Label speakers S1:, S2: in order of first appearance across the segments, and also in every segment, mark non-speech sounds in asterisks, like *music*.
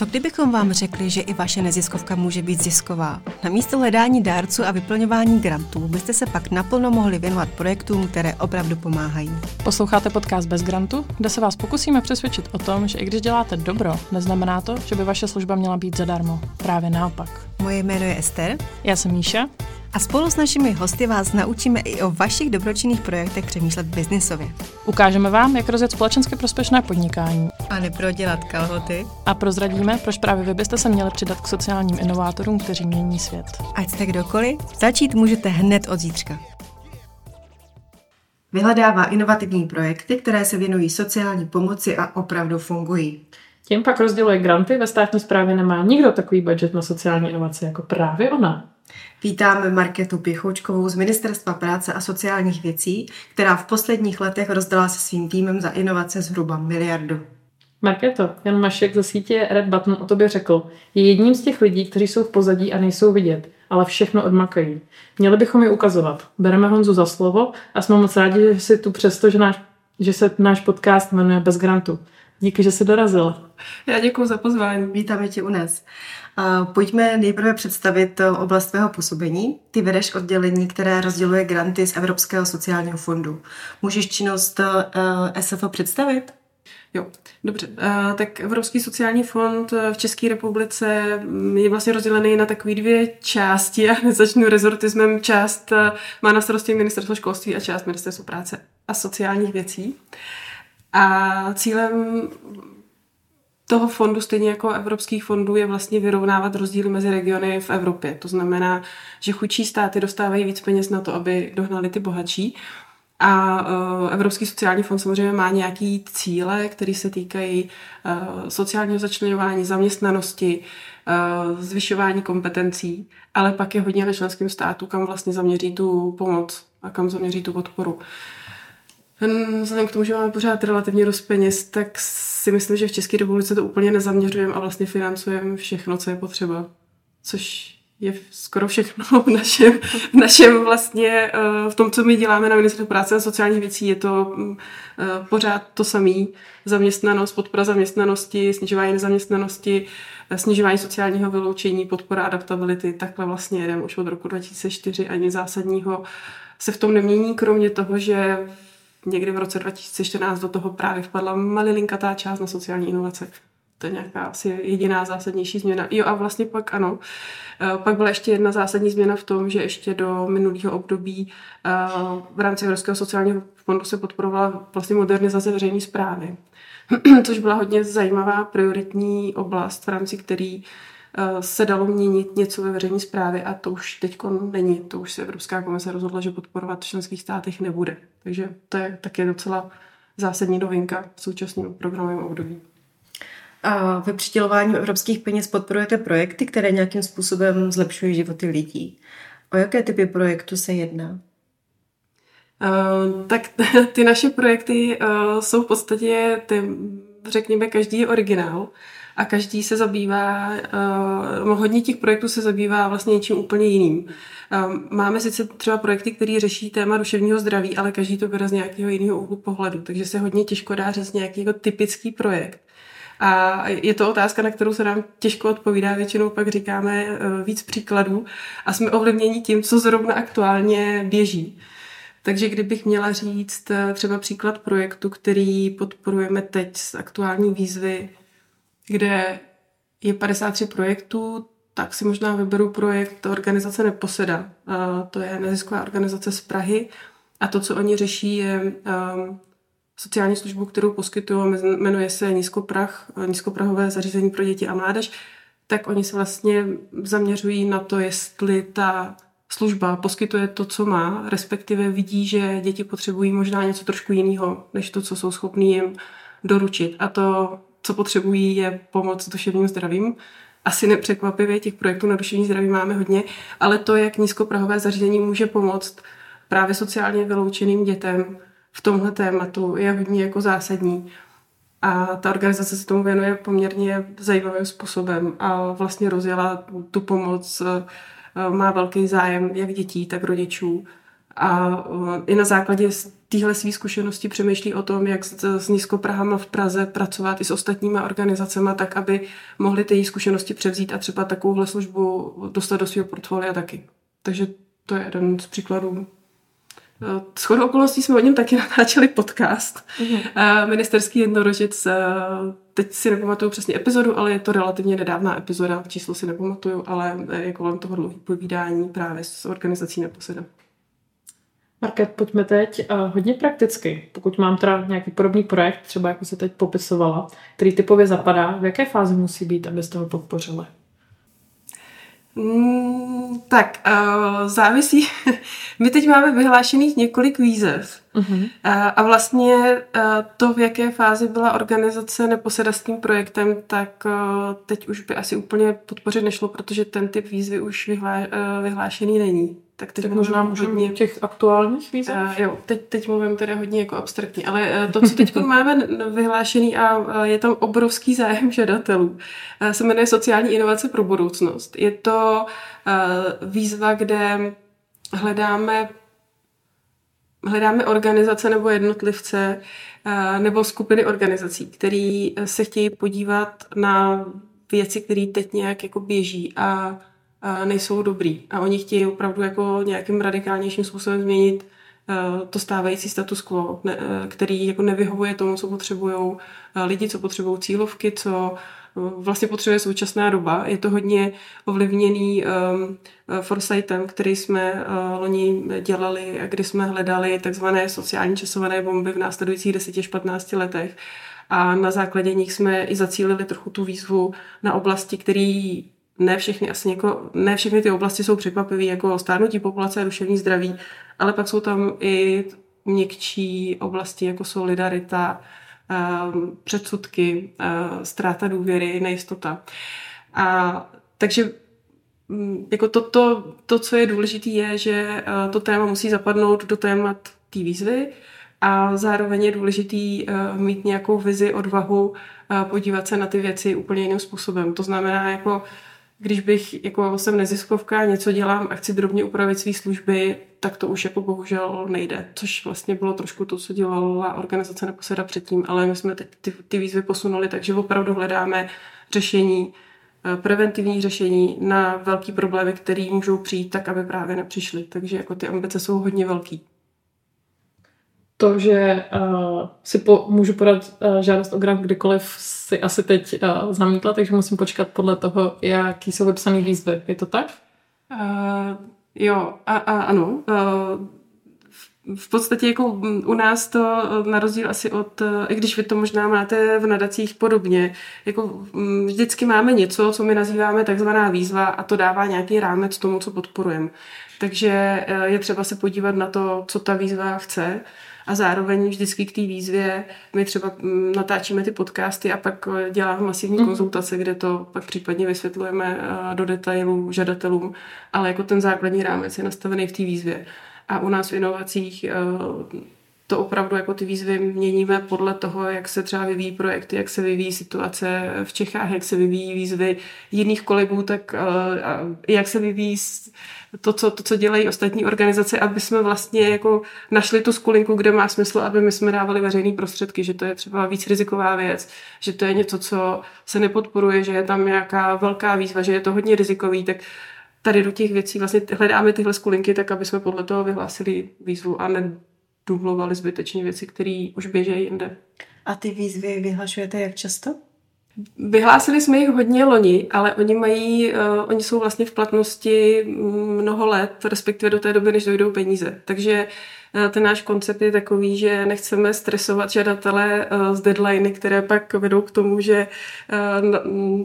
S1: Co kdybychom vám řekli, že i vaše neziskovka může být zisková? Na místo hledání dárců a vyplňování grantů byste se pak naplno mohli věnovat projektům, které opravdu pomáhají.
S2: Posloucháte podcast Bez grantu, kde se vás pokusíme přesvědčit o tom, že i když děláte dobro, neznamená to, že by vaše služba měla být zadarmo. Právě naopak.
S1: Moje jméno je Ester.
S2: Já jsem Míša.
S1: A spolu s našimi hosty vás naučíme i o vašich dobročinných projektech přemýšlet biznisově.
S2: Ukážeme vám, jak rozjet společensky prospěšné podnikání.
S1: A neprodělat kalhoty.
S2: A prozradíme, proč právě vy byste se měli přidat k sociálním inovátorům, kteří mění svět.
S1: Ať jste kdokoliv, začít můžete hned od zítřka. Vyhledává inovativní projekty, které se věnují sociální pomoci a opravdu fungují.
S2: Tím pak rozděluje granty, ve státní správě nemá nikdo takový budget na sociální inovace jako právě ona.
S1: Vítáme Marketu Pěchoučkovou z Ministerstva práce a sociálních věcí, která v posledních letech rozdala se svým týmem za inovace zhruba miliardu.
S2: Marketo, Jan Mašek ze sítě Red Button o tobě řekl, je jedním z těch lidí, kteří jsou v pozadí a nejsou vidět, ale všechno odmakají. Měli bychom je ukazovat. Bereme Honzu za slovo a jsme moc rádi, že jsi tu přesto, že, náš, že se náš podcast jmenuje Bez grantu. Díky, že jsi dorazila.
S3: Já děkuji za pozvání.
S1: Vítáme tě u nás. Pojďme nejprve představit oblast tvého působení. Ty vedeš oddělení, které rozděluje granty z Evropského sociálního fondu. Můžeš činnost SF představit?
S3: Jo, dobře. Tak Evropský sociální fond v České republice je vlastně rozdělený na takové dvě části. *laughs* Já nezačnu rezortismem. Část má na starosti ministerstvo školství a část ministerstvo práce a sociálních věcí. A cílem toho fondu, stejně jako evropských fondů, je vlastně vyrovnávat rozdíly mezi regiony v Evropě. To znamená, že chudší státy dostávají víc peněz na to, aby dohnali ty bohatší. A uh, Evropský sociální fond samozřejmě má nějaký cíle, které se týkají uh, sociálního začlenování, zaměstnanosti, uh, zvyšování kompetencí, ale pak je hodně na členským státu, kam vlastně zaměří tu pomoc a kam zaměří tu podporu. Uh, Vzhledem k tomu, že máme pořád relativně dost peněz, tak si myslím, že v České republice to úplně nezaměřujeme a vlastně financujeme všechno, co je potřeba. Což je skoro všechno *laughs* v našem, v našem vlastně, eh, v tom, co my děláme na Ministerstvu práce a sociálních věcí, je to eh, pořád to samé. Zaměstnanost, podpora zaměstnanosti, snižování nezaměstnanosti, eh, snižování sociálního vyloučení, podpora adaptability, takhle vlastně jedeme už od roku 2004 ani zásadního se v tom nemění, kromě toho, že někdy v roce 2014 do toho právě vpadla malilinkatá část na sociální inovace. To je nějaká asi jediná zásadnější změna. Jo a vlastně pak ano. Eh, pak byla ještě jedna zásadní změna v tom, že ještě do minulého období eh, v rámci Evropského sociálního fondu se podporovala vlastně modernizace veřejné zprávy, *clears throat* což byla hodně zajímavá prioritní oblast, v rámci který se dalo měnit něco ve veřejné správě a to už teď není. To už se Evropská komise rozhodla, že podporovat v členských státech nebude. Takže to je také docela zásadní novinka v současném programovém období.
S1: A ve přidělování evropských peněz podporujete projekty, které nějakým způsobem zlepšují životy lidí. O jaké typy projektů se jedná?
S3: Uh, tak *laughs* ty naše projekty uh, jsou v podstatě, ty, řekněme, každý je originál. A každý se zabývá, uh, hodně těch projektů se zabývá vlastně něčím úplně jiným. Um, máme sice třeba projekty, které řeší téma duševního zdraví, ale každý to bere z nějakého jiného úhlu pohledu, takže se hodně těžko dá říct nějaký jako typický projekt. A je to otázka, na kterou se nám těžko odpovídá, většinou pak říkáme uh, víc příkladů a jsme ovlivněni tím, co zrovna aktuálně běží. Takže kdybych měla říct třeba příklad projektu, který podporujeme teď z aktuální výzvy kde je 53 projektů, tak si možná vyberu projekt organizace Neposeda. A to je nezisková organizace z Prahy a to, co oni řeší, je um, sociální službu, kterou poskytují, jmenuje se Nízkoprah, Nízkoprahové zařízení pro děti a mládež, tak oni se vlastně zaměřují na to, jestli ta služba poskytuje to, co má, respektive vidí, že děti potřebují možná něco trošku jiného, než to, co jsou schopní jim doručit. A to co potřebují, je pomoc duševním zdravím. Asi nepřekvapivě, těch projektů na duševní zdraví máme hodně, ale to, jak nízkoprahové zařízení může pomoct právě sociálně vyloučeným dětem v tomhle tématu, je hodně jako zásadní. A ta organizace se tomu věnuje poměrně zajímavým způsobem a vlastně rozjela tu pomoc, má velký zájem jak dětí, tak rodičů. A i na základě téhle své zkušenosti přemýšlí o tom, jak s, s nízkoprahama v Praze pracovat i s ostatníma organizacemi, tak aby mohli ty zkušenosti převzít a třeba takovouhle službu dostat do svého portfolia taky. Takže to je jeden z příkladů. Eh, s chodou okolností jsme o něm taky *laughs* natáčeli podcast. Mm-hmm. Ministerský jednorožec, eh, teď si nepamatuju přesně epizodu, ale je to relativně nedávná epizoda, číslo si nepamatuju, ale je kolem toho dlouhý povídání právě s organizací Neposedem.
S2: Market, pojďme teď hodně prakticky. Pokud mám teda nějaký podobný projekt, třeba jako se teď popisovala, který typově zapadá, v jaké fázi musí být, abyste ho podpořili?
S3: Mm, tak, uh, závisí. *laughs* My teď máme vyhlášených několik výzev. Uh-huh. Uh, a vlastně uh, to, v jaké fázi byla organizace neposeda s tím projektem, tak uh, teď už by asi úplně podpořit nešlo, protože ten typ výzvy už vyhlá, uh, vyhlášený není.
S2: Tak teď tak možná můžeme hodně těch aktuálních výzev?
S3: Uh, jo, teď, teď mluvím teda hodně jako abstraktně, ale uh, to, co teď *laughs* máme vyhlášený a uh, je tam obrovský zájem žadatelů, uh, se jmenuje Sociální inovace pro budoucnost. Je to uh, výzva, kde hledáme hledáme organizace nebo jednotlivce nebo skupiny organizací, které se chtějí podívat na věci, které teď nějak jako běží a nejsou dobrý a oni chtějí opravdu jako nějakým radikálnějším způsobem změnit eh, to stávající status quo, eh, který jako nevyhovuje tomu, co potřebují eh, lidi, co potřebují cílovky, co vlastně potřebuje současná doba. Je to hodně ovlivněný um, foresightem, který jsme uh, loni dělali, kdy jsme hledali takzvané sociální časované bomby v následujících 10 až 15 letech. A na základě nich jsme i zacílili trochu tu výzvu na oblasti, které ne všechny, asi něko, ne všechny ty oblasti jsou překvapivé, jako stárnutí populace a duševní zdraví, ale pak jsou tam i měkčí oblasti, jako solidarita, um, předsudky, uh, ztráta důvěry, nejistota. A takže mm, jako to, to, to, co je důležité, je, že uh, to téma musí zapadnout do témat té výzvy a zároveň je důležitý uh, mít nějakou vizi, odvahu podívat se na ty věci úplně jiným způsobem. To znamená jako když bych, jako jsem neziskovka, něco dělám a chci drobně upravit své služby, tak to už jako bohužel nejde, což vlastně bylo trošku to, co dělala organizace Neposeda předtím, ale my jsme teď ty, ty výzvy posunuli, takže opravdu hledáme řešení, eh, preventivní řešení na velký problémy, které můžou přijít tak, aby právě nepřišly. Takže jako ty ambice jsou hodně velký
S2: to, že uh, si po, můžu podat uh, žádost o grant kdykoliv, si asi teď uh, zamítla, takže musím počkat podle toho, jaký jsou vypsané výzvy. Je to tak?
S3: Uh, jo, a, a ano. Uh, v podstatě jako u nás to na rozdíl asi od, i když vy to možná máte v nadacích podobně, jako vždycky máme něco, co my nazýváme takzvaná výzva a to dává nějaký rámec tomu, co podporujeme. Takže je třeba se podívat na to, co ta výzva chce a zároveň vždycky k té výzvě my třeba mm, natáčíme ty podcasty a pak eh, děláme masivní mm. konzultace, kde to pak případně vysvětlujeme eh, do detailů žadatelům, ale jako ten základní rámec je nastavený v té výzvě. A u nás v inovacích eh, to opravdu jako ty výzvy měníme podle toho, jak se třeba vyvíjí projekty, jak se vyvíjí situace v Čechách, jak se vyvíjí výzvy jiných kolegů, tak uh, jak se vyvíjí to co, to, co dělají ostatní organizace, aby jsme vlastně jako našli tu skulinku, kde má smysl, aby my jsme dávali veřejné prostředky, že to je třeba víc riziková věc, že to je něco, co se nepodporuje, že je tam nějaká velká výzva, že je to hodně rizikový, tak tady do těch věcí vlastně hledáme tyhle skulinky, tak aby jsme podle toho vyhlásili výzvu a ne dublovali zbytečně věci, které už běží jinde.
S1: A ty výzvy vyhlašujete jak často?
S3: Vyhlásili jsme jich hodně loni, ale oni mají, uh, oni jsou vlastně v platnosti mnoho let, respektive do té doby, než dojdou peníze. Takže uh, ten náš koncept je takový, že nechceme stresovat žadatele uh, z deadliny, které pak vedou k tomu, že uh,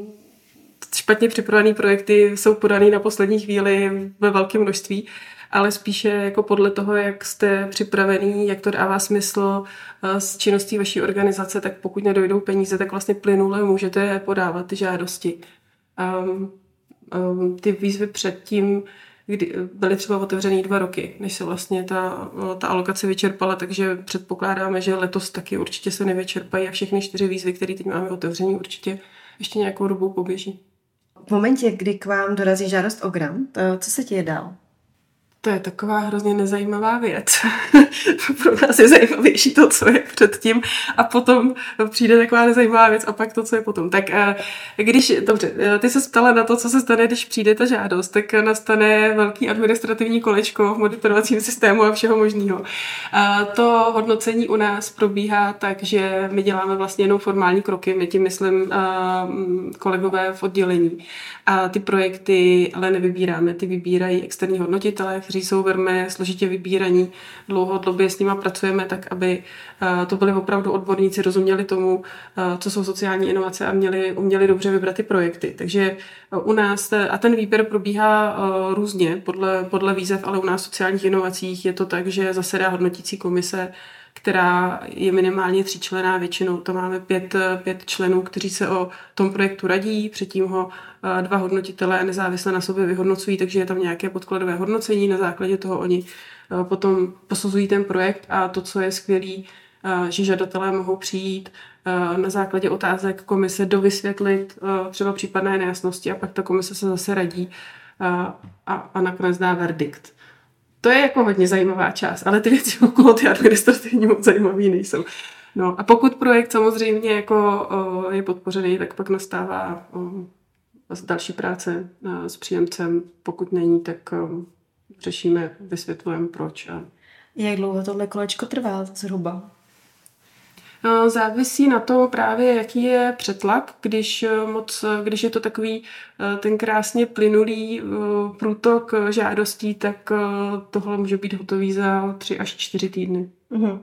S3: špatně připravené projekty jsou podané na poslední chvíli ve velkém množství ale spíše jako podle toho, jak jste připravený, jak to dává smysl eh, s činností vaší organizace, tak pokud nedojdou peníze, tak vlastně plynule můžete podávat ty žádosti. Um, um, ty výzvy předtím kdy byly třeba otevřený dva roky, než se vlastně ta, ta alokace vyčerpala, takže předpokládáme, že letos taky určitě se nevyčerpají a všechny čtyři výzvy, které teď máme otevřený, určitě ještě nějakou dobu poběží.
S1: V momentě, kdy k vám dorazí žádost o grant, co se děje dál?
S3: To je taková hrozně nezajímavá věc. *laughs* Pro nás je zajímavější to, co je předtím a potom přijde taková nezajímavá věc a pak to, co je potom. Tak eh, když, dobře, eh, ty se ptala na to, co se stane, když přijde ta žádost, tak nastane velký administrativní kolečko v monitorovacím systému a všeho možného. To hodnocení u nás probíhá tak, že my děláme vlastně jenom formální kroky, my tím myslím eh, kolegové v oddělení. A ty projekty ale nevybíráme, ty vybírají externí hodnotitelé, kteří jsou velmi složitě vybíraní. Dlouhodobě s nimi pracujeme tak, aby eh, to byli opravdu odborníci, rozuměli tomu, eh, co jsou sociální inovace a měli, uměli dobře vybrat ty projekty. Takže eh, u nás, a ten výběr probíhá různě podle, podle výzev, ale u nás v sociálních inovacích je to tak, že zasedá hodnotící komise která je minimálně tříčlená, většinou to máme pět, pět členů, kteří se o tom projektu radí, předtím ho eh, dva hodnotitelé nezávisle na sobě vyhodnocují, takže je tam nějaké podkladové hodnocení, na základě toho oni eh, potom posuzují ten projekt a to, co je skvělý, eh, že žadatelé mohou přijít na základě otázek komise dovysvětlit třeba případné nejasnosti a pak ta komise se zase radí a, a, a nakonec dá verdikt. To je jako hodně zajímavá část, ale ty věci okolo ty administrativní moc zajímavé nejsou. No a pokud projekt samozřejmě jako je podpořený, tak pak nastává další práce a, s příjemcem. Pokud není, tak řešíme, vysvětlujeme proč. A...
S1: Jak dlouho tohle kolečko trvá zhruba?
S3: Závisí na tom právě, jaký je přetlak, když, eh, moc, když je to takový eh, ten krásně plynulý eh, průtok žádostí, tak tohle může být hotový za tři až čtyři týdny.
S1: Uh-huh.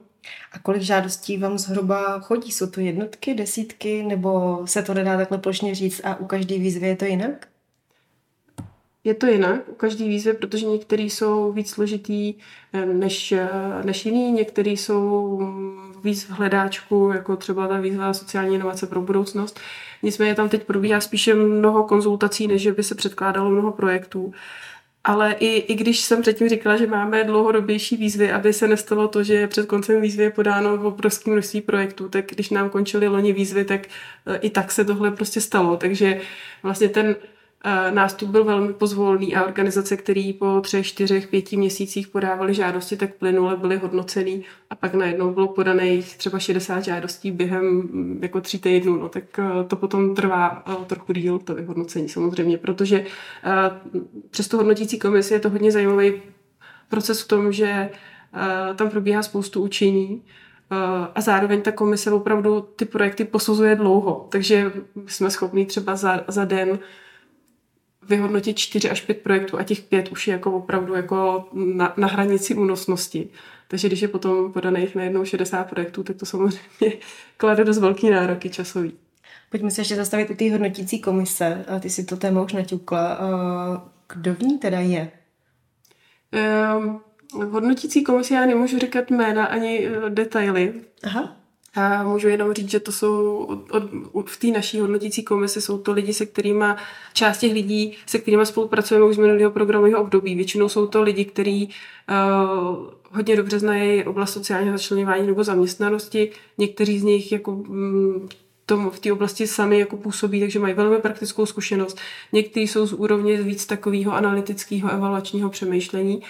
S1: A kolik žádostí vám zhruba chodí? Jsou to jednotky, desítky, nebo se to nedá takhle plošně říct a u každé výzvy je to jinak?
S3: Je to jinak u každý výzvy, protože některý jsou víc složitý eh, než, eh, než jiný, některý jsou mm, víc v hledáčku, jako třeba ta výzva sociální inovace pro budoucnost. Nicméně tam teď probíhá spíše mnoho konzultací, než by se předkládalo mnoho projektů. Ale i, i když jsem předtím říkala, že máme dlouhodobější výzvy, aby se nestalo to, že před koncem výzvy je podáno obrovské množství projektů, tak když nám končily loni výzvy, tak eh, i tak se tohle prostě stalo. Takže vlastně ten nástup byl velmi pozvolný a organizace, které po třech, čtyřech, pěti měsících podávaly žádosti, tak plynule byly hodnocený. A pak najednou bylo podaných třeba 60 žádostí během mm, jako tří týdnů, no, tak eh, to potom trvá eh, trochu díl, to vyhodnocení samozřejmě, protože eh, přes tu hodnotící komisi je to hodně zajímavý proces v tom, že tam probíhá spoustu učení, a zároveň ta komise opravdu ty projekty posuzuje dlouho, takže jsme schopni třeba za, za den vyhodnotit čtyři až pět projektů a těch pět už je jako opravdu jako na, na hranici únosnosti. Takže když je potom podaných najednou 60 projektů, tak to samozřejmě *laughs* klade dost velký nároky časový.
S1: Pojďme se ještě zastavit u té hodnotící komise. Ty si to téma už naťukla. Kdo v ní teda je?
S3: Um, v hodnotící komisi já nemůžu říkat jména ani uh, detaily.
S1: Aha.
S3: A můžu jenom říct, že to jsou od, od, v té naší hodnotící komisi jsou to lidi, se kterými, část těch lidí, se kterými spolupracujeme už z minulého programového období. Většinou jsou to lidi, kteří uh, hodně dobře znají oblast sociálního začlenování nebo zaměstnanosti. Někteří z nich jako mm, tom, v té oblasti sami jako působí, takže mají velmi praktickou zkušenost. Někteří jsou z úrovně víc takového analytického, evaluačního přemýšlení.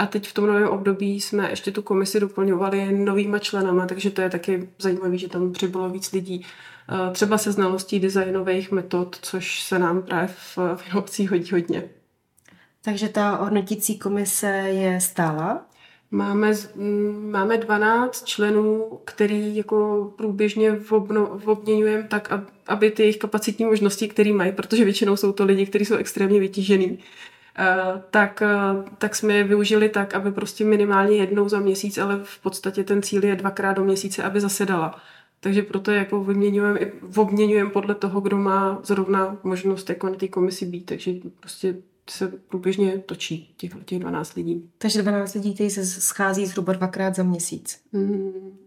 S3: A teď v tom novém období jsme ještě tu komisi doplňovali novýma členama, takže to je taky zajímavé, že tam přibylo víc lidí. Eh, třeba se znalostí designových metod, což se nám právě v, v inovacích hodí hodně. Takže
S1: ta hodnotící komise je stála?
S3: Máme, máme 12 členů, který jako průběžně obměňujeme tak, aby ty jejich kapacitní možnosti, které mají, protože většinou jsou to lidi, kteří jsou extrémně vytížený, tak, eh, tak jsme je využili tak, aby prostě minimálně jednou za měsíc, ale v podstatě ten cíl je dvakrát do měsíce, aby zasedala. Takže proto jako vyměňujeme, obměňujeme podle toho, kdo má zrovna možnost jako na té komisi být. Takže prostě se průběžně točí těch, těch 12 lidí.
S1: Takže 12 lidí, kteří se schází zhruba dvakrát za měsíc. Mm,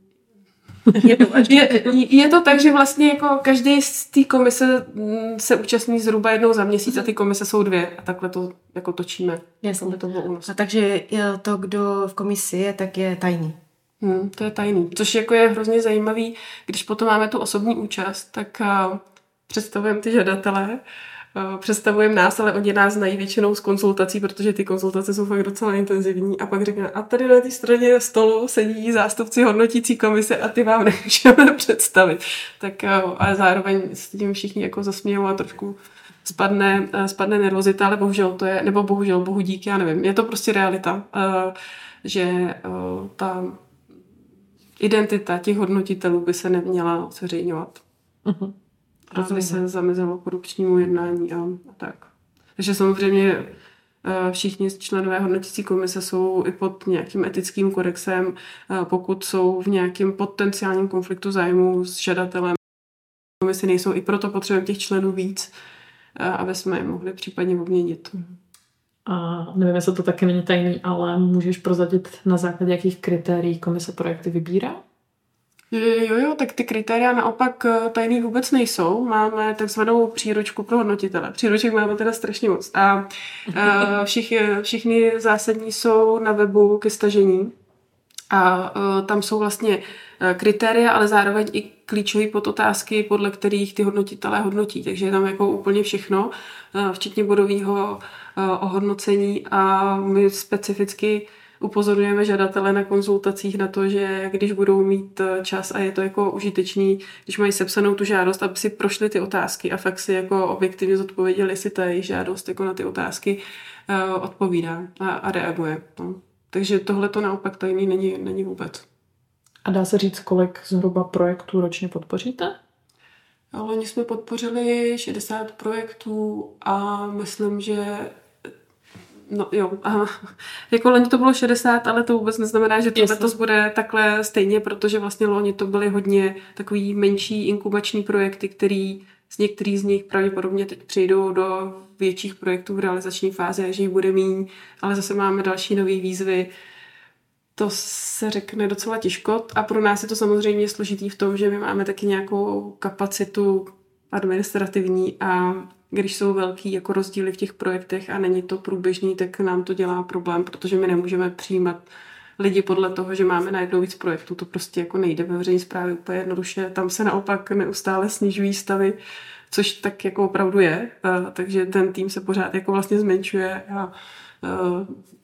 S1: *laughs*
S3: je, to, je, je to tak, že vlastně jako každý z té komise mm, se účastní zhruba jednou za měsíc a ty komise jsou dvě a takhle to jako točíme.
S1: Jasně. To bylo A takže to, kdo v komisi je, tak je tajný.
S3: Hmm, to je tajný. Což jako je hrozně zajímavý, když potom máme tu osobní účast, tak uh, představujeme ty žadatele představujeme nás, ale oni nás znají většinou z konzultací, protože ty konzultace jsou fakt docela intenzivní. A pak řekne, a tady na té straně stolu sedí zástupci hodnotící komise a ty vám nemůžeme *laughs* představit. Tak a zároveň s tím všichni jako zasmějou a trošku spadne, spadne nervozita, ale bohužel to je, nebo bohužel, bohu díky, já nevím, je to prostě realita, že ta identita těch hodnotitelů by se neměla zveřejňovat. Uh-huh. Aby se zamezilo korupčnímu jednání a, a tak. Takže samozřejmě eh, všichni členové hodnotící komise jsou i pod nějakým etickým kodexem, eh, pokud jsou v nějakém potenciálním konfliktu zájmu s žadatelem. Komise nejsou, i proto potřebujeme těch členů víc, eh, aby jsme je mohli případně obměnit.
S2: A nevím, jestli to taky není tajný, ale můžeš prozadit na základě jakých kritérií komise projekty vybírá?
S3: Jo, jo, tak ty kritéria naopak eh, tajný vůbec nejsou. Máme takzvanou příručku pro hodnotitele. Příruček máme teda strašně moc. A eh, *laughs* všich, všichni zásadní jsou na webu ke stažení. A tam jsou vlastně kritéria, ale zároveň i klíčové podotázky, podle kterých ty hodnotitelé hodnotí. Takže je tam jako úplně všechno, včetně bodového ohodnocení a my specificky upozorňujeme žadatele na konzultacích na to, že když budou mít eh, čas a je to jako užitečný, když mají sepsanou tu žádost, aby si prošli ty otázky a fakt si jako objektivně zodpověděli, jestli ta jejich žádost jako na ty otázky uh, odpovídá a, a reaguje. No. Takže tohle to naopak tajný není, není vůbec.
S2: A dá se říct, kolik zhruba projektů ročně podpoříte?
S3: Loni jsme podpořili 60 projektů a myslím, že No jo, aha. jako loni to bylo 60, ale to vůbec neznamená, že to Jasně. letos bude takhle stejně, protože vlastně loni to byly hodně takový menší inkubační projekty, který z některých z nich pravděpodobně teď přejdou do větších projektů v realizační fázi a že jich bude míň, ale zase máme další nové výzvy. To se řekne docela těžko a pro nás je to samozřejmě složitý v tom, že my máme taky nějakou kapacitu administrativní a když jsou velký jako rozdíly v těch projektech a není to průběžný, tak nám to dělá problém, protože my nemůžeme přijímat lidi podle toho, že máme najednou víc projektů. To prostě jako nejde ve veřejné zprávě úplně jednoduše. Tam se naopak neustále snižují stavy, což tak jako opravdu je. Takže ten tým se pořád jako vlastně zmenšuje a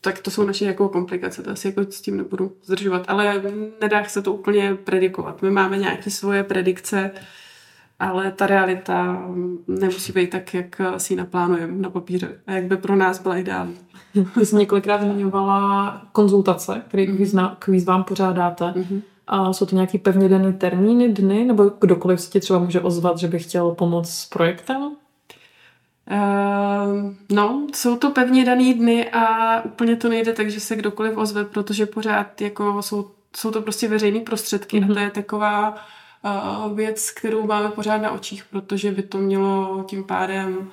S3: tak to jsou naše jako komplikace, to asi jako s tím nebudu zdržovat, ale nedá se to úplně predikovat. My máme nějaké svoje predikce, ale ta realita nemusí být tak, jak si ji naplánujeme na papíře a jak by pro nás byla ideální. *laughs*
S2: Ty jsi několikrát zmiňovala konzultace, které k výzvám pořádáte. Mm-hmm. A jsou to nějaký pevně daný termíny, dny, nebo kdokoliv se ti třeba může ozvat, že by chtěl pomoct s projektem? Uh,
S3: no, jsou to pevně daný dny a úplně to nejde tak, že se kdokoliv ozve, protože pořád jako jsou, jsou to prostě veřejné prostředky mm-hmm. a to mhm. je taková věc, kterou máme pořád na očích, protože by to mělo tím pádem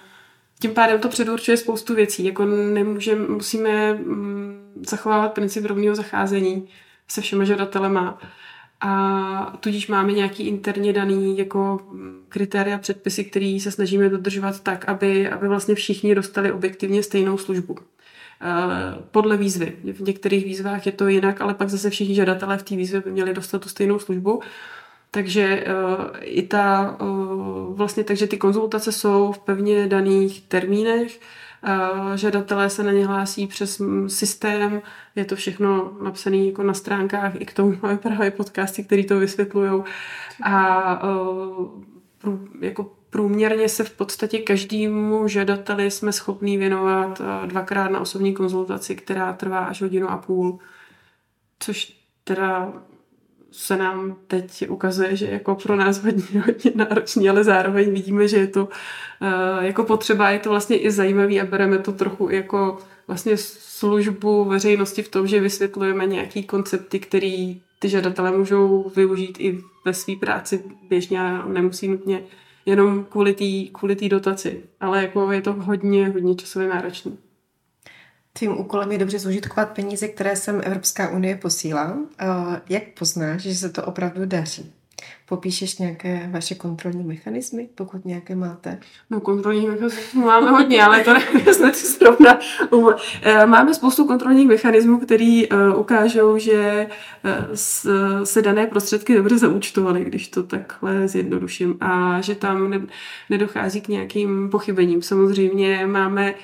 S3: tím pádem to předurčuje spoustu věcí. Jako nemůžeme, musíme mm, zachovávat princip rovného zacházení se všema žadatelema. A tudíž máme nějaký interně daný jako mm, kritéria, předpisy, které se snažíme dodržovat tak, aby, aby vlastně všichni dostali objektivně stejnou službu. Podle výzvy. V některých výzvách je to jinak, ale pak zase všichni žadatelé v té výzvě by měli dostat tu stejnou službu. Takže uh, i ta, uh, vlastně takže ty konzultace jsou v pevně daných termínech, uh, žadatelé se na ně hlásí přes systém, je to všechno napsané jako na stránkách, i k tomu *laughs* máme právě podcasty, které to vysvětlují. A uh, jako průměrně se v podstatě každému žadateli jsme schopní věnovat dvakrát na osobní konzultaci, která trvá až hodinu a půl, což teda se nám teď ukazuje, že jako pro nás hodně, *laughs* hodně náročný, ale zároveň vidíme, že je to uh, jako potřeba, je to vlastně i zajímavý a bereme to trochu jako vlastně službu veřejnosti v tom, že vysvětlujeme nějaký koncepty, který ty žadatelé můžou využít i ve své práci běžně a nemusí nutně jenom kvůli té kvůli dotaci. Ale jako je to hodně, hodně časově náročné.
S1: Tvým úkolem je dobře zužitkovat peníze, které sem Evropská unie posílá. Jak poznáš, že se to opravdu daří? Popíšeš nějaké vaše kontrolní mechanismy, pokud nějaké máte?
S3: No kontrolní mechanismy máme hodně, ale to si zrovna. Eh, máme spoustu kontrolních mechanismů, které uh, ukážou, že uh, se dané prostředky dobře zaúčtovaly, když to takhle zjednoduším, a že tam ne, nedochází k nějakým pochybením. Samozřejmě máme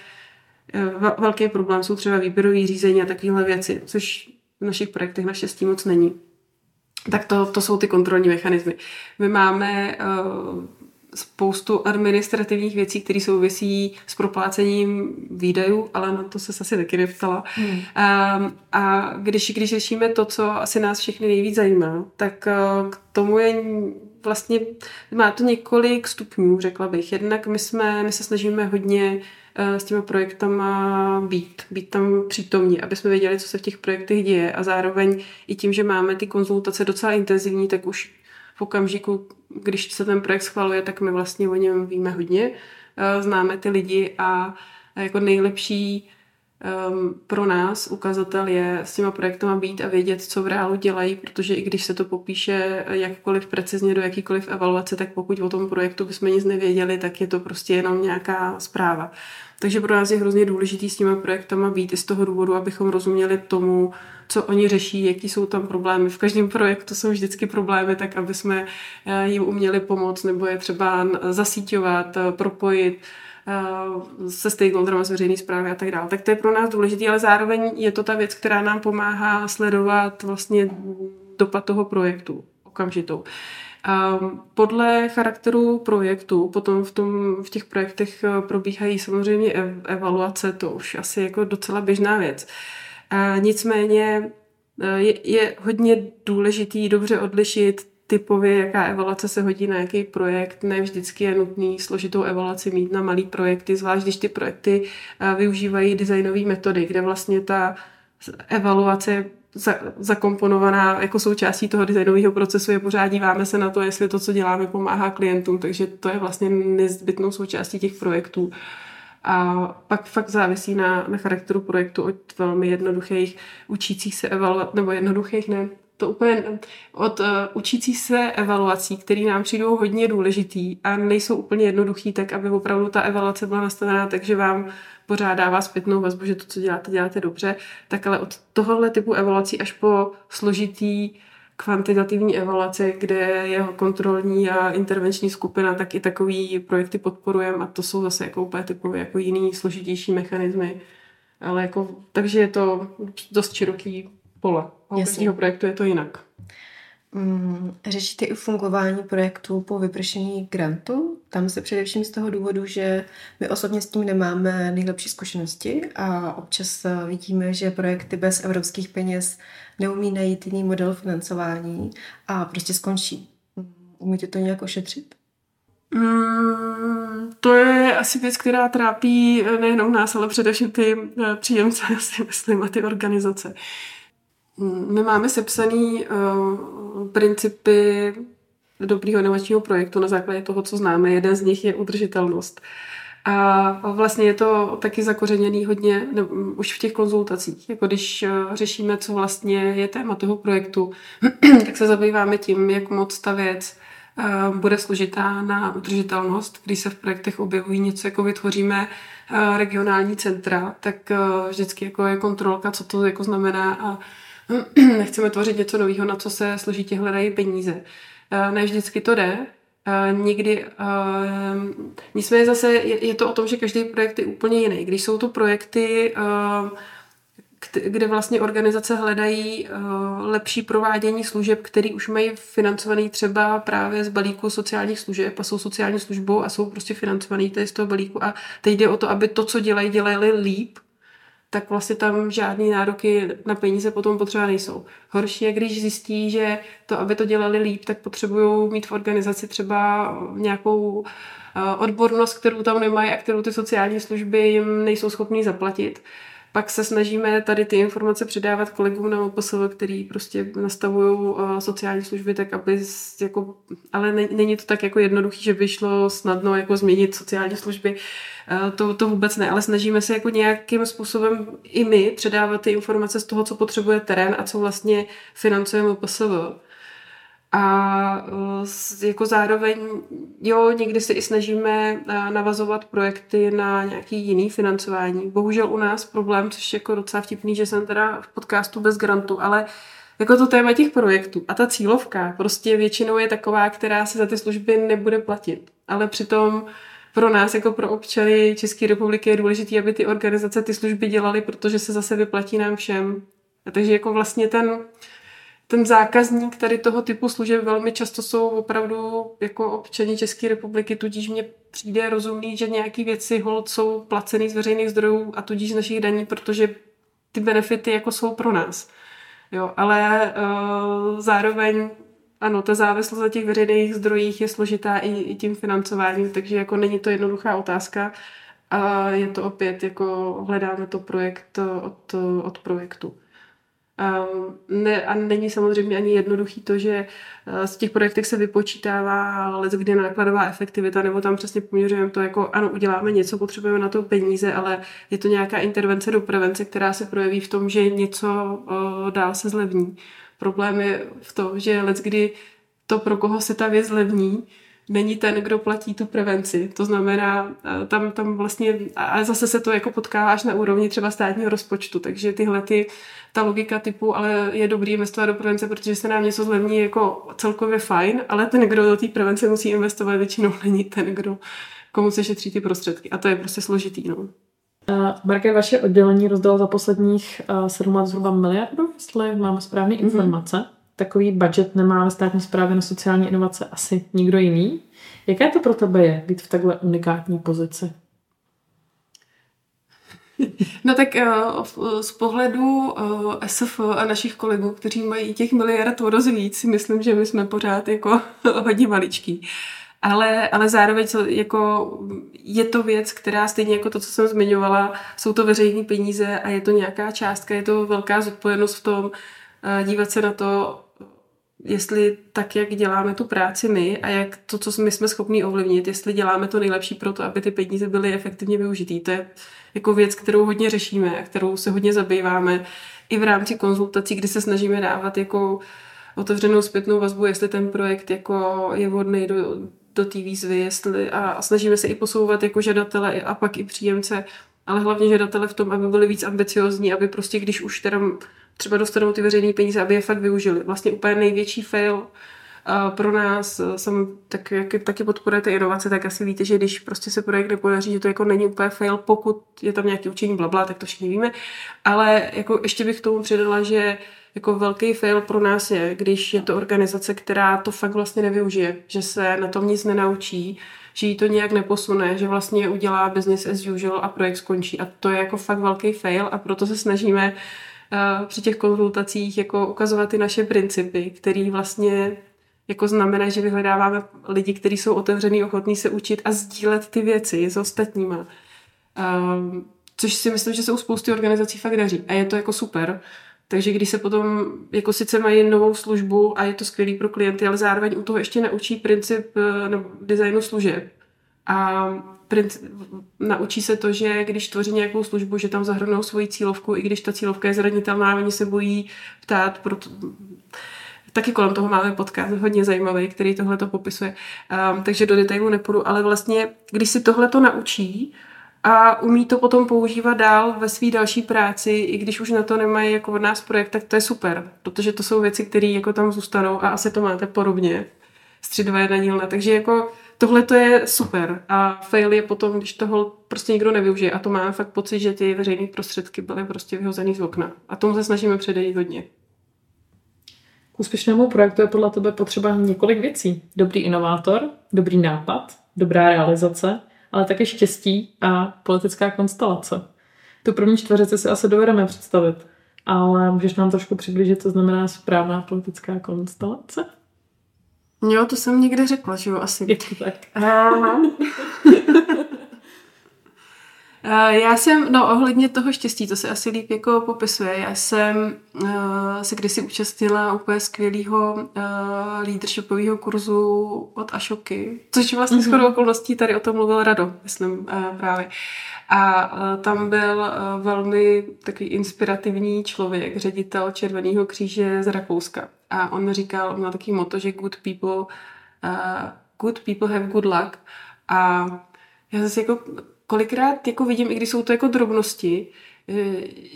S3: velký problém, jsou třeba výběrový řízení a takovéhle věci, což v našich projektech naštěstí moc není. Tak to, to jsou ty kontrolní mechanismy. My máme uh, spoustu administrativních věcí, které souvisí s proplácením výdajů, ale na to se asi taky neptala. Hmm. Um, a když, když řešíme to, co asi nás všechny nejvíc zajímá, tak uh, k tomu je vlastně, má to několik stupňů, řekla bych. Jednak my, jsme, my se snažíme hodně Eh, s těmi projektama být, být tam přítomní, aby jsme věděli, co se v těch projektech děje. A zároveň i tím, že máme ty konzultace docela intenzivní, tak už v okamžiku, když se ten projekt schvaluje, tak my vlastně o něm víme hodně, eh, známe ty lidi a jako nejlepší um, pro nás ukazatel je s těma projektama být a vědět, co v reálu dělají, protože i když se to popíše jakkoliv precizně do jakýkoliv evaluace, tak pokud o tom projektu bychom nic nevěděli, tak je to prostě jenom nějaká zpráva. Takže pro nás je hrozně důležitý s těma projektama být i z toho důvodu, abychom rozuměli tomu, co oni řeší, jaký jsou tam problémy. V každém projektu jsou vždycky problémy, tak aby jsme eh, jim uměli pomoct nebo je třeba zasíťovat, eh, propojit, se stakeholderem z veřejné zprávy a tak dále. Tak to je pro nás důležité, ale zároveň je to ta věc, která nám pomáhá sledovat vlastně dopad toho projektu okamžitou. Um, podle charakteru projektu, potom v, tom, v těch projektech eh, probíhají samozřejmě evaluace, to už asi jako docela běžná věc. Uh, nicméně je, je hodně důležitý dobře odlišit typově, jaká evaluace se hodí na jaký projekt. Ne vždycky je nutný složitou evaluaci mít na malý projekty, zvlášť když ty projekty eh, využívají designové metody, kde vlastně ta evaluace je zakomponovaná jako součástí toho designového procesu je pořád díváme se na to, jestli to, co děláme, pomáhá klientům, takže to je vlastně nezbytnou součástí těch projektů. A pak fakt závisí na, na charakteru projektu od velmi jednoduchých učících se evaluovat, nebo jednoduchých ne, to úplně od uh, učící se evaluací, které nám přijdou hodně důležitý a nejsou úplně jednoduchý, tak aby opravdu ta evaluace byla nastavená takže vám pořád dává zpětnou vazbu, že to, co děláte, děláte dobře, tak ale od tohohle typu evaluací až po složitý kvantitativní evaluace, kde je kontrolní a intervenční skupina, tak i takový projekty podporujeme a to jsou zase jako úplně typově jako jiný složitější mechanismy. Ale jako, takže je to dost široký pole. A u každého projektu je to jinak.
S1: Mm, řešíte i fungování projektu po vypršení grantu? Tam se především z toho důvodu, že my osobně s tím nemáme nejlepší zkušenosti a občas vidíme, že projekty bez evropských peněz neumí najít jiný model financování a prostě skončí. Umíte to nějak ošetřit?
S3: Mm, to je asi věc, která trápí nejenom nás, ale především ty eh, příjemce, *laughs* si myslím, a ty organizace. My máme sepsaný uh, principy dobrýho inovačního projektu na základě toho, co známe. Jeden z nich je udržitelnost. A vlastně je to taky zakořeněný hodně ne, už v těch konzultacích. Jako když uh, řešíme, co vlastně je téma toho projektu, *clears throat* tak se zabýváme tím, jak moc ta věc uh, bude složitá na udržitelnost. Když se v projektech objevují něco, jako vytvoříme regionální centra, tak vždycky jako je kontrolka, co to jako znamená a *clears throat* nechceme tvořit něco nového, na co se složitě hledají peníze. Eh, ne vždycky to jde, Uh, někdy, uh, nicméně zase je, to o tom, že každý projekt je úplně jiný. Když jsou to projekty, kde vlastně organizace hledají lepší provádění služeb, které už mají financovaný třeba právě z balíku sociálních služeb a jsou sociální službou a jsou prostě financovaný z toho balíku a teď jde o to, aby to, co dělají, dělali líp, tak vlastně tam žádný nároky na peníze potom potřeba nejsou. Horší je, když zjistí, že to, aby to dělali líp, tak potřebují mít v organizaci třeba nějakou eh, odbornost, kterou tam nemají a kterou ty sociální služby jim nejsou schopní zaplatit. Pak se snažíme tady ty informace předávat kolegům na MPSV, který prostě nastavují uh, sociální služby tak, aby jako, ale není to tak jako jednoduchý, že by šlo snadno jako změnit sociální služby. Uh, to, to vůbec ne, ale snažíme se jako nějakým způsobem i my předávat ty informace z toho, co potřebuje terén a co vlastně financuje MPSV. A uh, jako zároveň, jo, někdy se i snažíme uh, navazovat projekty na nějaký jiný financování. Bohužel u nás problém, což je jako docela vtipný, že jsem teda v podcastu bez grantu, ale jako to téma těch projektů a ta cílovka prostě většinou je taková, která se za ty služby nebude platit. Ale přitom pro nás, jako pro občany České republiky, je důležité, aby ty organizace ty služby dělaly, protože se zase vyplatí nám všem. A takže jako vlastně ten, ten zákazník tady toho typu služeb velmi často jsou opravdu jako občani České republiky, tudíž mně přijde rozumný, že nějaké věci hold jsou placený z veřejných zdrojů a tudíž z našich daní, protože ty benefity jako jsou pro nás. Jo, ale uh, zároveň ano, ta závislost na těch veřejných zdrojích je složitá i, i tím financováním, takže jako není to jednoduchá otázka a je to opět jako hledáme to projekt od, od projektu. A, ne, a není samozřejmě ani jednoduchý to, že eh, z těch projektech se vypočítává let, kdy nákladová efektivita, nebo tam přesně poměřujeme to jako, ano, uděláme něco, potřebujeme na to peníze, ale je to nějaká intervence do prevence, která se projeví v tom, že něco o, dál se zlevní. Problém je v tom, že let, kdy to, pro koho se ta věc zlevní, není ten, kdo platí tu prevenci. To znamená, eh, tam, tam vlastně, a zase se to jako potkáváš na úrovni třeba státního rozpočtu, takže tyhle ty, ta logika typu, ale je dobrý investovat do prevence, protože se nám něco zlevní jako celkově fajn, ale ten, kdo do té prevence musí investovat, většinou není ten, kdo komu se šetří ty prostředky. A to je prostě složitý. No.
S2: Uh, Marke, vaše oddělení rozdalo za posledních uh, 7 let zhruba miliardu, jestli máme správné mm-hmm. Takový budget nemá ve státní správě na sociální inovace asi nikdo jiný. Jaké to pro tebe je být v takhle unikátní pozici? *laughs*
S3: No tak eh, z pohledu eh, SF a našich kolegů, kteří mají těch miliard o dost víc, myslím, že my jsme pořád jako *laughs* hodně maličký. Ale, ale zároveň jako je to věc, která stejně jako to, co jsem zmiňovala, jsou to veřejné peníze a je to nějaká částka, je to velká zodpovědnost v tom, dívat se na to, jestli tak, jak děláme tu práci my a jak to, co my jsme schopni ovlivnit, jestli děláme to nejlepší pro to, aby ty peníze byly efektivně využitý. To je jako věc, kterou hodně řešíme a kterou se hodně zabýváme i v rámci konzultací, kdy se snažíme dávat jako otevřenou zpětnou vazbu, jestli ten projekt jako je vhodný do, do té výzvy, jestli, a, snažíme se i posouvat jako žadatele a pak i příjemce, ale hlavně žadatele v tom, aby byli víc ambiciozní, aby prostě, když už teda třeba dostanou ty veřejné peníze, aby je fakt využili. Vlastně úplně největší fail pro nás, jsem, tak jak taky podporujete inovace, tak asi víte, že když prostě se projekt nepodaří, že to jako není úplně fail, pokud je tam nějaký učení blabla, tak to všichni víme. Ale jako ještě bych k tomu přidala, že jako velký fail pro nás je, když je to organizace, která to fakt vlastně nevyužije, že se na tom nic nenaučí, že jí to nějak neposune, že vlastně udělá business as usual a projekt skončí. A to je jako fakt velký fail a proto se snažíme při těch konzultacích jako ukazovat ty naše principy, které vlastně jako znamená, že vyhledáváme lidi, kteří jsou otevřený, ochotní se učit a sdílet ty věci s ostatníma. Um, což si myslím, že se u spousty organizací fakt daří. A je to jako super. Takže když se potom, jako sice mají novou službu a je to skvělý pro klienty, ale zároveň u toho ještě naučí princip eh, nebo designu služeb. A naučí se to, že když tvoří nějakou službu, že tam zahrnou svoji cílovku, i když ta cílovka je zranitelná, oni se bojí ptát, proto, taky kolem toho máme podcast hodně zajímavý, který tohle to popisuje, um, takže do detailu nepůjdu, ale vlastně, když si tohle to naučí a umí to potom používat dál ve své další práci, i když už na to nemají jako od nás projekt, tak to je super, protože to jsou věci, které jako tam zůstanou a asi to máte podobně. Středová jedna dílna, takže jako tohle to je super a fail je potom, když toho prostě nikdo nevyužije a to máme fakt pocit, že ty veřejné prostředky byly prostě vyhozený z okna a tomu se snažíme předejít hodně.
S2: K úspěšnému projektu je podle tebe potřeba několik věcí. Dobrý inovátor, dobrý nápad, dobrá realizace, ale také štěstí a politická konstelace. Tu první čtveřici si asi dovedeme představit, ale můžeš nám trošku přiblížit, co znamená správná politická konstelace?
S3: Jo, to jsem někde řekla, že jo, asi.
S2: Je to tak. *laughs*
S3: Eh, já jsem, no ohledně toho štěstí, to se asi líp jako popisuje. Já jsem uh, se kdysi účastnila úplně skvělého uh, leadershipového kurzu od Ašoky, což vlastně mm-hmm. shodou okolností tady o tom mluvil Rado, myslím uh, právě. A uh, tam byl uh, velmi takový inspirativní člověk, ředitel Červeného kříže z Rakouska. A on mi říkal, on má takový moto, že good people, uh, good people have good luck. A já zase jako kolikrát jako vidím, i když jsou to jako drobnosti, eh,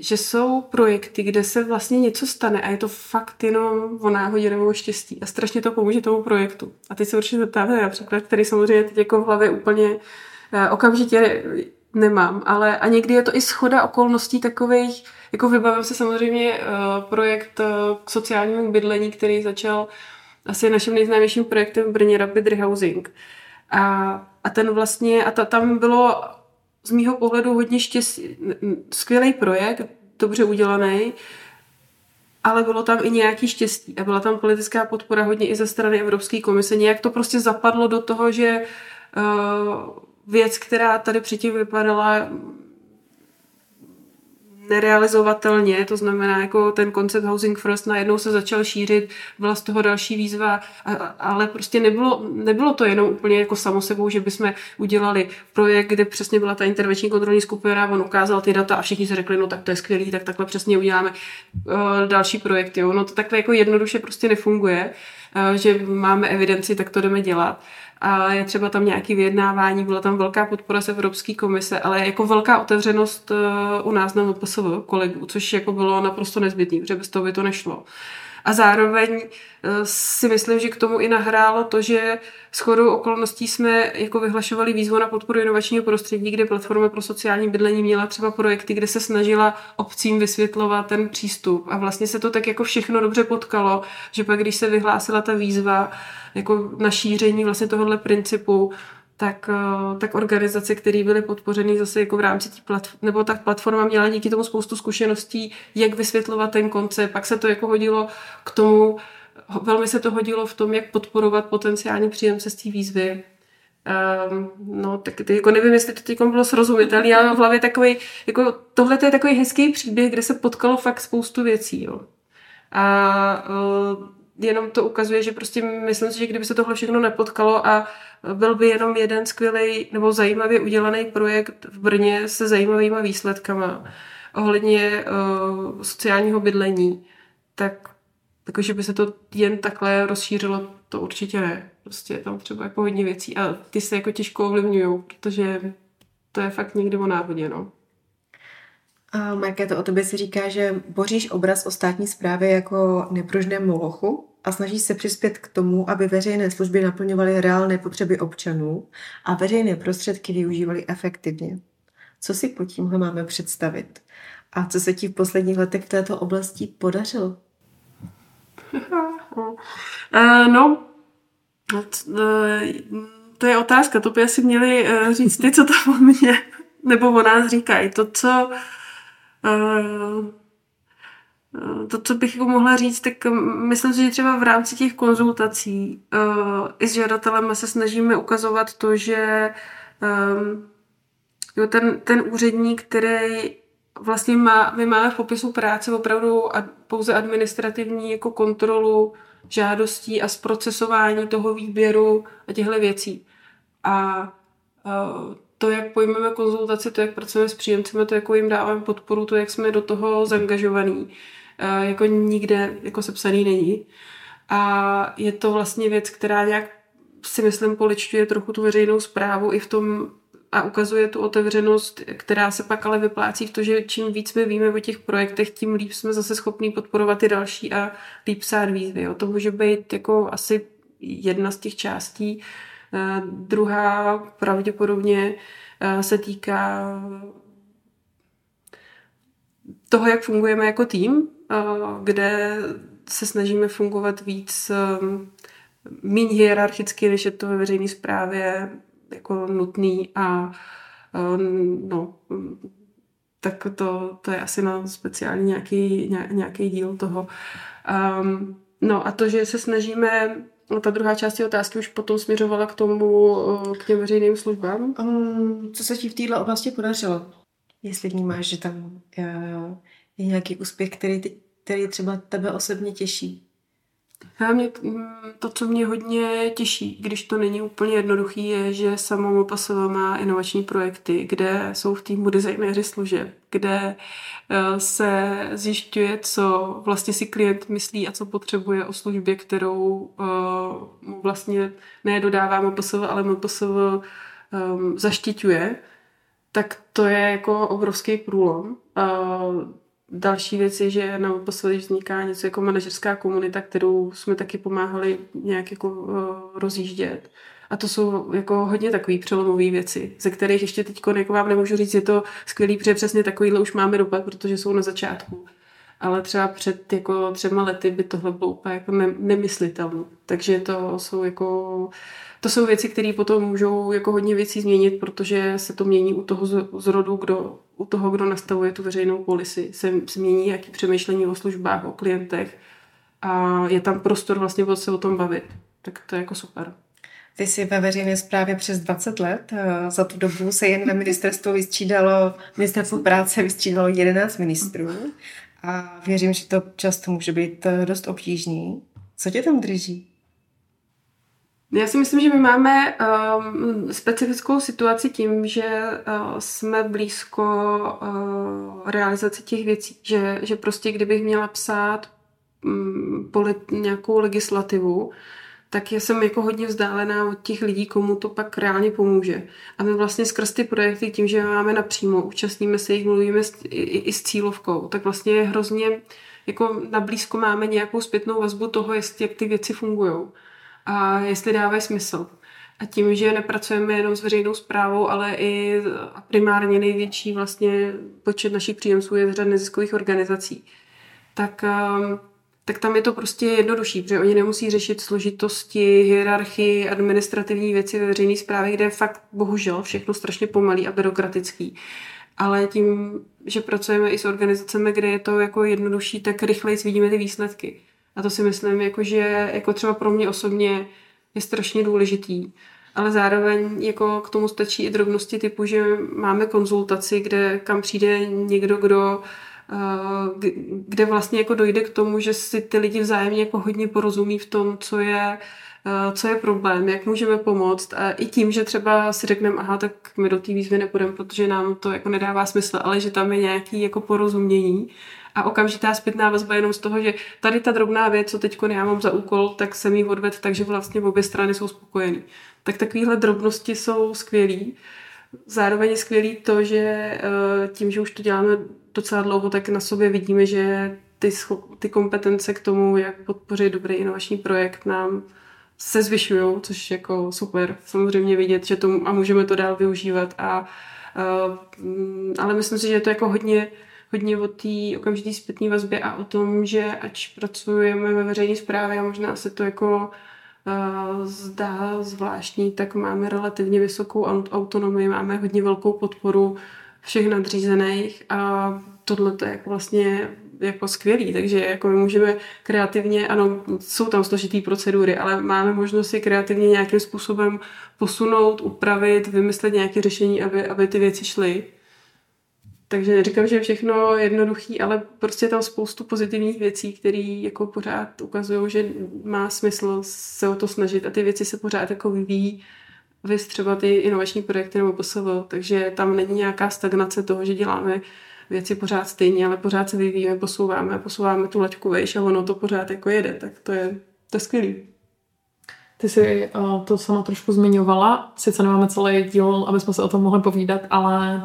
S3: že jsou projekty, kde se vlastně něco stane a je to fakt jenom o náhodě nebo o štěstí a strašně to pomůže tomu projektu. A teď se určitě zeptáte například, který samozřejmě teď jako v hlavě úplně eh, okamžitě nemám, ale a někdy je to i schoda okolností takových, jako vybavím se samozřejmě uh, projekt k sociálnímu bydlení, který začal asi naším nejznámějším projektem v Brně Rapid Rehousing. A, a ten vlastně, a ta, tam bylo z mýho pohledu hodně štěstí, skvělý projekt, dobře udělaný, ale bylo tam i nějaký štěstí a byla tam politická podpora hodně i ze strany Evropské komise. Nějak to prostě zapadlo do toho, že uh, věc, která tady předtím vypadala nerealizovatelně, to znamená jako ten koncept Housing First najednou se začal šířit, byla z toho další výzva, ale prostě nebylo, nebylo to jenom úplně jako samo sebou, že bychom udělali projekt, kde přesně byla ta intervenční kontrolní skupina, on ukázal ty data a všichni si řekli, no tak to je skvělý, tak takhle přesně uděláme uh, další projekty. Jo. No to takhle jako jednoduše prostě nefunguje, uh, že máme evidenci, tak to jdeme dělat a je třeba tam nějaký vyjednávání, byla tam velká podpora z Evropské komise, ale jako velká otevřenost eh, u nás na MPSV kolegů, což jako bylo naprosto nezbytné, protože bez toho by to nešlo. A zároveň eh, si myslím, že k tomu i nahrálo to, že s chodou okolností jsme jako vyhlašovali výzvu na podporu inovačního prostředí, kde Platforma pro sociální bydlení měla třeba projekty, kde se snažila obcím vysvětlovat ten přístup. A vlastně se to tak jako všechno dobře potkalo, že pak když se vyhlásila ta výzva jako na šíření vlastně tohohle principu, tak, eh, tak organizace, které byly podpořeny zase jako v rámci té platformy, nebo tak platforma měla díky tomu spoustu zkušeností, jak vysvětlovat ten koncept. Pak se to jako hodilo k tomu, velmi se to hodilo v tom, jak podporovat potenciální příjemce z té výzvy. Um, no, tak ty, jako nevím, jestli to teď bylo srozumitelné, ale v hlavě takový, jako tohle je takový hezký příběh, kde se potkalo fakt spoustu věcí, jo. A uh, jenom to ukazuje, že prostě myslím si, že kdyby se tohle všechno nepotkalo a byl by jenom jeden skvělý nebo zajímavě udělaný projekt v Brně se zajímavými výsledkama ohledně uh, sociálního bydlení, tak takže by se to jen takhle rozšířilo, to určitě ne. Prostě je tam třeba jako hodně věcí a ty se jako těžko ovlivňují, protože to je fakt někdy o náhodě, no.
S1: Markéto, o tobě si říká, že boříš obraz o státní správě jako nepružném molochu a snažíš se přispět k tomu, aby veřejné služby naplňovaly reálné potřeby občanů a veřejné prostředky využívaly efektivně. Co si po tímhle máme představit? A co se ti v posledních letech v této oblasti podařilo?
S3: uh, *laughs* no, to je otázka. To by asi měli uh, říct ty, co to o mě nebo o nás říkají. To, co to, co bych jako mohla říct, tak myslím si, že třeba v rámci těch konzultací uh, i s žadatelem se snažíme ukazovat to, že um, jo, ten, ten úředník, který vlastně má, my máme v popisu práce opravdu ad, pouze administrativní jako kontrolu žádostí a zprocesování toho výběru a těchto věcí. A uh, to, jak pojmeme konzultaci, to, jak pracujeme s příjemcemi, to, jak jim dáváme podporu, to, jak jsme do toho zaangažovaní, Eh, jako nikde jako sepsaný není. A je to vlastně věc, která nějak si myslím poličťuje trochu tu veřejnou zprávu i v tom a ukazuje tu otevřenost, která se pak ale vyplácí v to, že čím víc my víme o těch projektech, tím líp jsme zase schopní podporovat ty další a líp psát výzvy. Jo. To může být jako asi jedna z těch částí. Uh, druhá pravděpodobně uh, se týká toho, jak fungujeme jako tým, kde se snažíme fungovat víc méně hierarchicky, než je to ve veřejné správě jako nutný a no, tak to, to je asi na speciálně nějaký, nějaký díl toho. Um, no a to, že se snažíme ta druhá část otázky už potom směřovala k tomu, k těm veřejným službám.
S1: Um, co se ti v této oblasti podařilo? Jestli vnímáš, že tam je, je nějaký úspěch, který, který třeba tebe osobně těší?
S3: Já mě, mm, to, co mě hodně těší, když to není úplně jednoduchý, je, že samo MPSV má inovační projekty, kde jsou v týmu designéři služeb, kde eh, se zjišťuje, co vlastně si klient myslí a co potřebuje o službě, kterou eh, mu vlastně ne dodává MPSV, ale MPSV um, ehm, zaštiťuje, tak to je jako obrovský průlom. Uh, Další věc je, že na poslední vzniká něco jako manažerská komunita, kterou jsme taky pomáhali nějak jako uh, rozjíždět. A to jsou jako hodně takové přelomové věci, ze kterých ještě teď jako vám nemůžu říct, je to skvělý, protože přesně takovýhle už máme dopad, protože jsou na začátku. Ale třeba před jako třema lety by tohle bylo úplně jako ne, nemyslitelné. Takže to jsou jako to jsou věci, které potom můžou jako hodně věcí změnit, protože se to mění u toho zrodu, kdo, u toho, kdo nastavuje tu veřejnou polisi, se, se mění jaký přemýšlení o službách, o klientech a je tam prostor vlastně se o tom bavit. Tak to je jako super.
S1: Ty jsi ve veřejné správě přes 20 let. Za tu dobu se jen na ministerstvo vystřídalo, ministerstvo práce vystřídalo 11 ministrů a věřím, že to často může být dost obtížný. Co tě tam drží?
S3: Já si myslím, že my máme um, specifickou situaci tím, že uh, jsme blízko uh, realizaci těch věcí. Že, že prostě kdybych měla psát um, polit, nějakou legislativu, tak já jsem jako hodně vzdálená od těch lidí, komu to pak reálně pomůže. A my vlastně skrz ty projekty, tím, že máme napřímo, účastníme se jich, mluvíme s, i, i s cílovkou, tak vlastně je hrozně, jako na blízko máme nějakou zpětnou vazbu toho, jestli, jak ty věci fungují a jestli dávají smysl. A tím, že nepracujeme jenom s veřejnou zprávou, ale i primárně největší vlastně počet našich příjemců je z řad neziskových organizací, tak, um, tak tam je to prostě jednodušší, protože oni nemusí řešit složitosti, hierarchii, administrativní věci ve veřejné správě, kde je fakt bohužel všechno strašně pomalý a byrokratický. Ale tím, že pracujeme i s organizacemi, kde je to jako jednodušší, tak rychleji vidíme ty výsledky. A to si myslím, jako, že jako třeba pro mě osobně je strašně důležitý. Ale zároveň jako k tomu stačí i drobnosti typu, že máme konzultaci, kde kam přijde někdo, kdo eh, kde vlastně jako dojde k tomu, že si ty lidi vzájemně jako hodně porozumí v tom, co je, eh, co je problém, jak můžeme pomoct. A i tím, že třeba si řekneme, aha, tak my do té výzvy nepůjdeme, protože nám to jako nedává smysl, ale že tam je nějaký jako porozumění a okamžitá zpětná vazba jenom z toho, že tady ta drobná věc, co teď já mám za úkol, tak jsem jí odved, takže vlastně obě strany jsou spokojený. Tak takovéhle drobnosti jsou skvělý. Zároveň je skvělý to, že eh, tím, že už to děláme docela dlouho, tak na sobě vidíme, že ty, ty kompetence k tomu, jak podpořit dobrý inovační projekt, nám se zvyšují, což jako super. Samozřejmě vidět, že to a můžeme to dál využívat. A, mm, ale myslím si, že je to jako hodně hodně o té okamžité zpětné vazbě a o tom, že ač pracujeme ve veřejné správě a možná se to jako uh, zdá zvláštní, tak máme relativně vysokou autonomii, máme hodně velkou podporu všech nadřízených a tohle to je jako vlastně jako skvělý, takže jako my můžeme kreativně, ano, jsou tam složitý procedury, ale máme možnost si kreativně nějakým způsobem posunout, upravit, vymyslet nějaké řešení, aby, aby ty věci šly. Takže neříkám, že je všechno jednoduchý, ale prostě tam spoustu pozitivních věcí, které jako pořád ukazují, že má smysl se o to snažit a ty věci se pořád jako vyvíjí. Vy třeba ty inovační projekty nebo PSV, takže tam není nějaká stagnace toho, že děláme věci pořád stejně, ale pořád se vyvíjíme, posouváme, posouváme tu laťku vejš a ono to pořád jako jede, tak to je, to je skvělý.
S2: Ty jsi uh, to sama trošku zmiňovala, sice nemáme celý díl, aby jsme se o tom mohli povídat, ale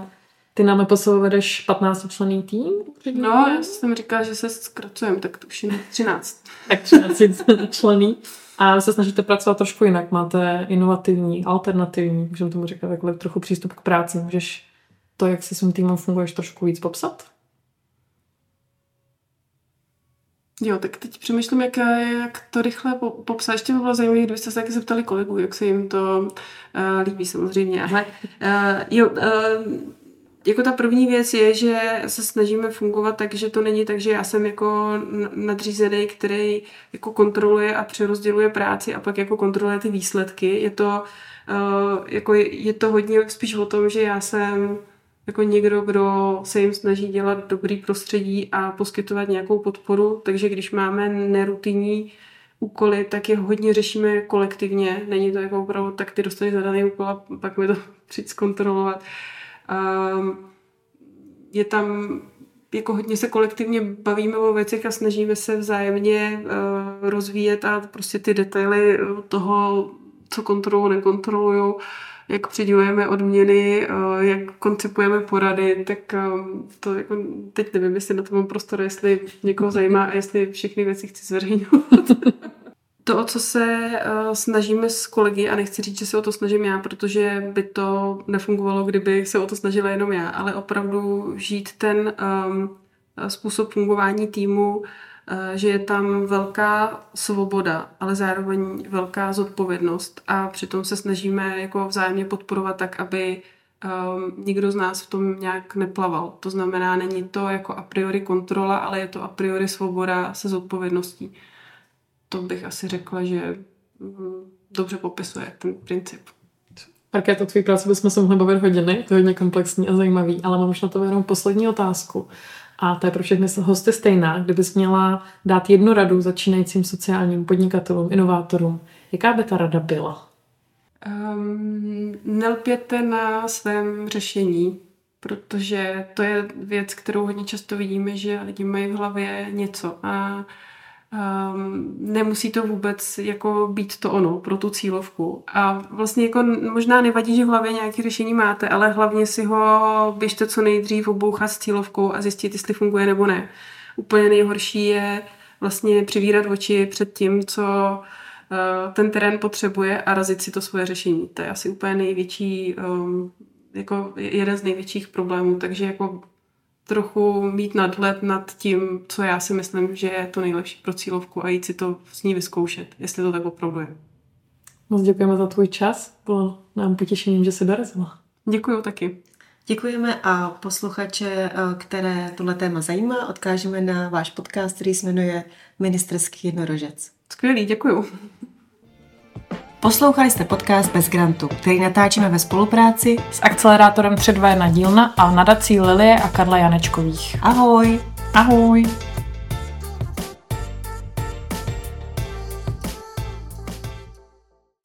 S2: ty nám posou vedeš 15 člený tým?
S3: No, já jsem říkala, že se zkracujeme, tak to už je 13. *laughs*
S2: tak 13 člený. A se snažíte pracovat trošku jinak. Máte inovativní, alternativní, můžeme tomu říkat takhle trochu přístup k práci. Můžeš to, jak se svým týmem funguješ, trošku víc popsat?
S3: Jo, tak teď přemýšlím, jak, jak to rychle popsat. Ještě by bylo zajímavé, kdybyste se taky zeptali kolegů, jak se jim to uh, líbí samozřejmě. Ale, uh, jo, uh, jako ta první věc je, že se snažíme fungovat tak, že to není tak, že já jsem jako nadřízený, který jako kontroluje a přerozděluje práci a pak jako kontroluje ty výsledky. Je to, uh, jako je to hodně spíš o tom, že já jsem jako někdo, kdo se jim snaží dělat dobrý prostředí a poskytovat nějakou podporu, takže když máme nerutinní úkoly, tak je hodně řešíme kolektivně. Není to jako opravdu, tak ty dostaneš zadaný úkol a pak mi to přijít zkontrolovat. Um, je tam jako hodně se kolektivně bavíme o věcech a snažíme se vzájemně uh, rozvíjet a prostě ty detaily toho, co kontrolují, nekontrolují, jak přidělujeme odměny, uh, jak koncipujeme porady, tak um, to jako, teď nevím, jestli na to mám prostor, jestli někoho zajímá a jestli všechny věci chci zveřejňovat. *laughs* to, o co se uh, snažíme s kolegy, a nechci říct, že se o to snažím já, protože by to nefungovalo, kdyby se o to snažila jenom já, ale opravdu žít ten um, způsob fungování týmu, uh, že je tam velká svoboda, ale zároveň velká zodpovědnost a přitom se snažíme jako vzájemně podporovat tak, aby um, nikdo z nás v tom nějak neplaval. To znamená, není to jako a priori kontrola, ale je to a priori svoboda se zodpovědností to bych asi řekla, že mm, dobře popisuje ten princip.
S2: to tvůj práce bychom se mohli bavit hodiny, to je hodně komplexní a zajímavý, ale mám už na to jenom poslední otázku. A to je pro všechny hosty stejná. Kdybys měla dát jednu radu začínajícím sociálním podnikatelům, inovátorům, jaká by ta rada byla?
S3: Um, nelpěte na svém řešení, protože to je věc, kterou hodně často vidíme, že lidi mají v hlavě něco a Um, nemusí to vůbec jako být to ono pro tu cílovku. A vlastně jako možná nevadí, že v hlavě nějaké řešení máte, ale hlavně si ho běžte co nejdřív obouchat s cílovkou a zjistit, jestli funguje nebo ne. Úplně nejhorší je vlastně přivírat oči před tím, co uh, ten terén potřebuje a razit si to svoje řešení. To je asi úplně největší, um, jako jeden z největších problémů, takže jako trochu mít nadhled nad tím, co já si myslím, že je to nejlepší pro cílovku a jít si to s ní vyzkoušet, jestli to tak opravdu je.
S2: Moc děkujeme za tvůj čas. Bylo nám potěšením, že se dorazila.
S3: Děkuji taky.
S1: Děkujeme a posluchače, eh, které tohle téma zajímá, odkážeme na váš podcast, který se jmenuje Ministerský jednorožec.
S3: Skvělý, děkuju.
S1: Poslouchali jste podcast Bez grantu, který natáčíme ve spolupráci
S2: s akcelerátorem 321 dílna a nadací Lilie a Karla Janečkových.
S1: Ahoj!
S2: Ahoj!